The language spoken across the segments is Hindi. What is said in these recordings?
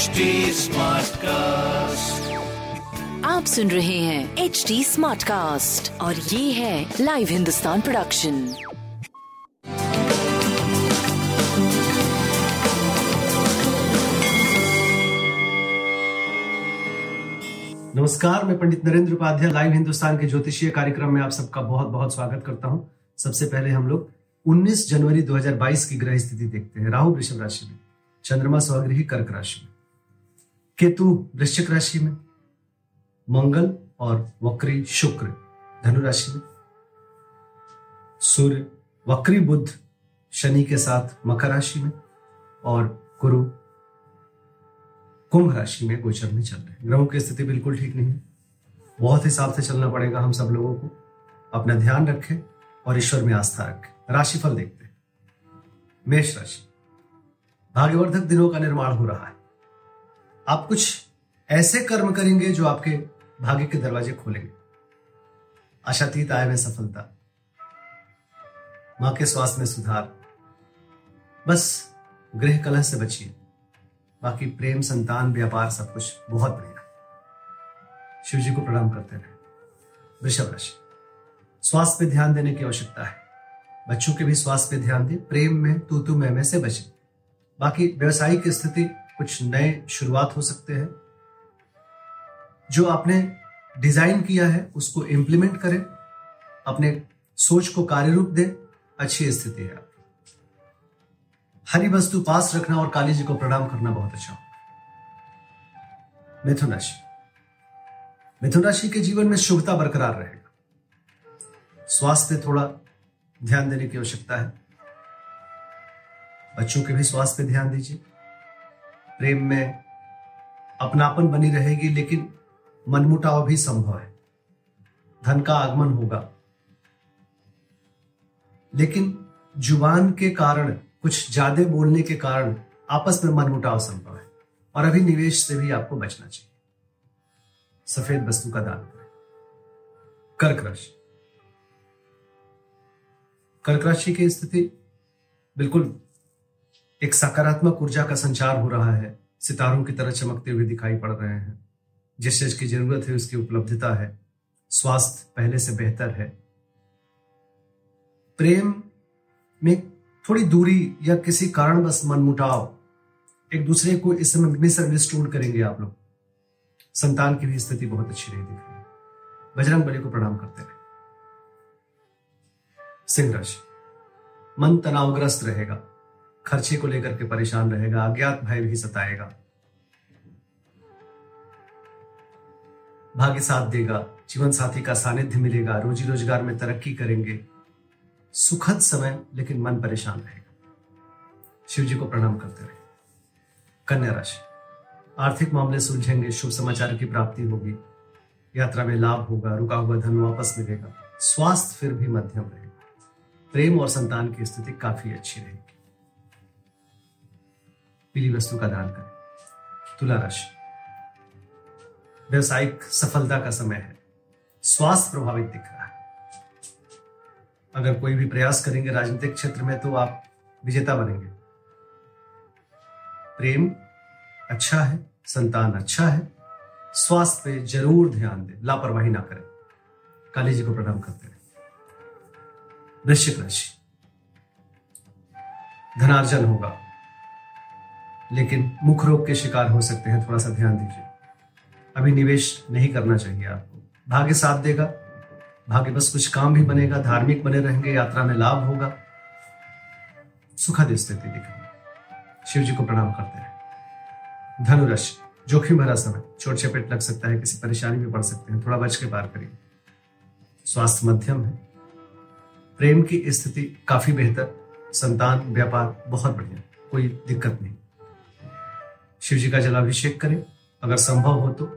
HD कास्ट आप सुन रहे हैं एच डी स्मार्ट कास्ट और ये है लाइव हिंदुस्तान प्रोडक्शन नमस्कार मैं पंडित नरेंद्र उपाध्याय लाइव हिंदुस्तान के ज्योतिषीय कार्यक्रम में आप सबका बहुत बहुत स्वागत करता हूँ। सबसे पहले हम लोग 19 जनवरी 2022 की ग्रह स्थिति देखते हैं। राहु वृषभ राशि में चंद्रमा स्वगृही कर्क राशि में। केतु वृश्चिक राशि में, मंगल और वक्री शुक्र धनु राशि में। सूर्य वक्री बुद्ध शनि के साथ मकर राशि में और गुरु कुंभ राशि में गोचर में चल रहे हैं। ग्रहों की स्थिति बिल्कुल ठीक नहीं है। बहुत हिसाब से चलना पड़ेगा हम सब लोगों को। अपना ध्यान रखें और ईश्वर में आस्था रखें। राशिफल देखते हैं। मेष राशि। भाग्यवर्धक दिनों का निर्माण हो रहा है। आप कुछ ऐसे कर्म करेंगे जो आपके भाग्य के दरवाजे खोलेंगे। आशातीत आय में सफलता, माँ के स्वास्थ्य में सुधार, बस गृह कलह से बचिए। बाकी प्रेम, संतान, व्यापार सब कुछ बहुत बढ़िया। शिव जी को प्रणाम करते रहे। वृषभ राशि, स्वास्थ्य पे ध्यान देने की आवश्यकता है। बच्चों के भी स्वास्थ्य पे ध्यान दें। प्रेम में तू तू मैं, में से बचे बाकी व्यवसायिक स्थिति कुछ नए शुरुआत हो सकते हैं। जो आपने डिज़ाइन किया है, उसको इंप्लीमेंट करें। अपने सोच को कार्य रूप दें। अच्छी स्थिति है हरी वस्तु पास रखना और काली जी को प्रणाम करना बहुत अच्छा मिथुन राशि। मिथुन राशि के जीवन में शुभता बरकरार रहेगा। स्वास्थ्य थोड़ा ध्यान देने की आवश्यकता है। बच्चों के भी स्वास्थ्य पे ध्यान दीजिए। प्रेम में अपनापन बनी रहेगी, लेकिन मनमुटाव भी संभव है। धन का आगमन होगा। लेकिन ज़ुबान के कारण, कुछ ज़्यादा बोलने के कारण आपस में मनमुटाव संभव है, और अभी निवेश से भी आपको बचना चाहिए। सफ़ेद वस्तु का दान करें। कर्क राशि। कर्क राशि की स्थिति बिल्कुल एक सकारात्मक ऊर्जा का संचार हो रहा है। सितारों की तरह चमकते हुए दिखाई पड़ रहे हैं। जिस चीज़ की ज़रूरत है, उसकी उपलब्धता है। स्वास्थ्य पहले से बेहतर है। प्रेम में थोड़ी दूरी या किसी कारणवश मनमुटाव एक दूसरे को इस समय मिसअंडरस्टूड करेंगे आप लोग। संतान की भी स्थिति बहुत अच्छी नहीं दिख रही बजरंग बली को प्रणाम करते रहे। सिंह राशि मन तनावग्रस्त रहेगा। खर्चे को लेकर के परेशान रहेगा, अज्ञात भय भी सताएगा। भाग्य साथ देगा, जीवन साथी का सानिध्य मिलेगा, रोजी रोज़गार में तरक्की करेंगे। सुखद समय, लेकिन मन परेशान रहेगा। शिव जी को प्रणाम करते रहे। कन्या राशि, आर्थिक मामले सुलझेंगे, शुभ समाचार की प्राप्ति होगी। यात्रा में लाभ होगा, रुका हुआ धन वापस मिलेगा। स्वास्थ्य फिर भी मध्यम रहेगा। प्रेम और संतान की स्थिति काफ़ी अच्छी रहेगी। पीली वस्तु का दान करें। तुला राशि। व्यवसायिक सफलता का समय है। स्वास्थ्य प्रभावित दिख रहा है। अगर कोई भी प्रयास करेंगे राजनीतिक क्षेत्र में तो आप विजेता बनेंगे। प्रेम अच्छा है, संतान अच्छा है। स्वास्थ्य पे ज़रूर ध्यान दें, लापरवाही ना करें। काली जी को प्रणाम करते रहे वृश्चिक राशि। धनार्जन होगा। लेकिन मुख रोग के शिकार हो सकते हैं, थोड़ा सा ध्यान दीजिए। अभी निवेश नहीं करना चाहिए आपको। भाग्य साथ देगा। भाग्य बस कुछ काम भी बनेगा, धार्मिक बने रहेंगे, यात्रा में लाभ होगा। सुखद स्थिति दिख शिव जी को प्रणाम करते रहे धनुराशि, जोखिम भरा समय। चोट चपेट लग सकता है, किसी परेशानी में पड़ सकते हैं। थोड़ा बच के पार करिए। स्वास्थ्य मध्यम है। प्रेम की स्थिति काफ़ी बेहतर। संतान, व्यापार, बहुत बढ़िया। कोई दिक्कत नहीं। शिव जी का जलाभिषेक करें, अगर संभव हो तो।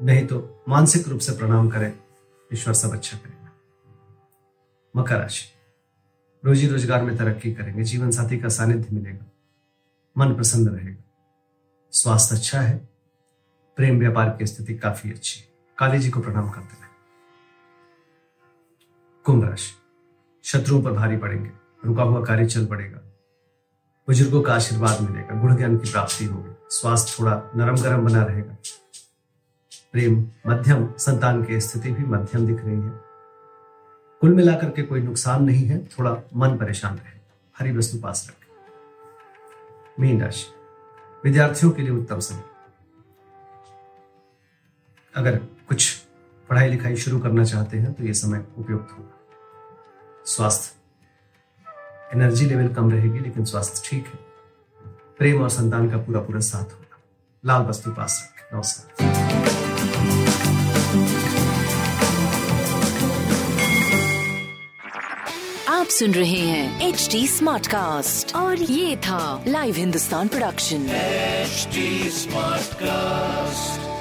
नहीं तो मानसिक रूप से प्रणाम करें, ईश्वर सब अच्छा करेगा। मकर राशि। रोजी रोज़गार में तरक्की करेंगे, जीवन साथी का सानिध्य मिलेगा, मन प्रसन्न रहेगा। स्वास्थ्य अच्छा है, प्रेम व्यापार की स्थिति काफ़ी अच्छी है। काली जी को प्रणाम करते रहे। कुंभ राशि। शत्रुओं पर भारी पड़ेंगे, रुका हुआ कार्य चल पड़ेगा। बुज़ुर्गों का आशीर्वाद मिलेगा, गुण ज्ञान की प्राप्ति होगी, स्वास्थ्य थोड़ा नरम गरम बना रहेगा। प्रेम मध्यम, संतान की स्थिति भी मध्यम दिख रही है। कुल मिलाकर के कोई नुकसान नहीं है, थोड़ा मन परेशान रहे, हरी वस्तु पास रखें। मीन राशि, विद्यार्थियों के लिए उत्तम समय। अगर कुछ पढ़ाई लिखाई शुरू करना चाहते हैं तो यह समय उपयुक्त होगा। स्वास्थ्य एनर्जी लेवल कम रहेगी लेकिन स्वास्थ्य ठीक है। प्रेम और संतान का पूरा पूरा साथ होगा। लाल वस्तु पास रखें। नमस्कार। आप सुन रहे हैं एच डी स्मार्ट कास्ट और ये था live Hindustan production smart cast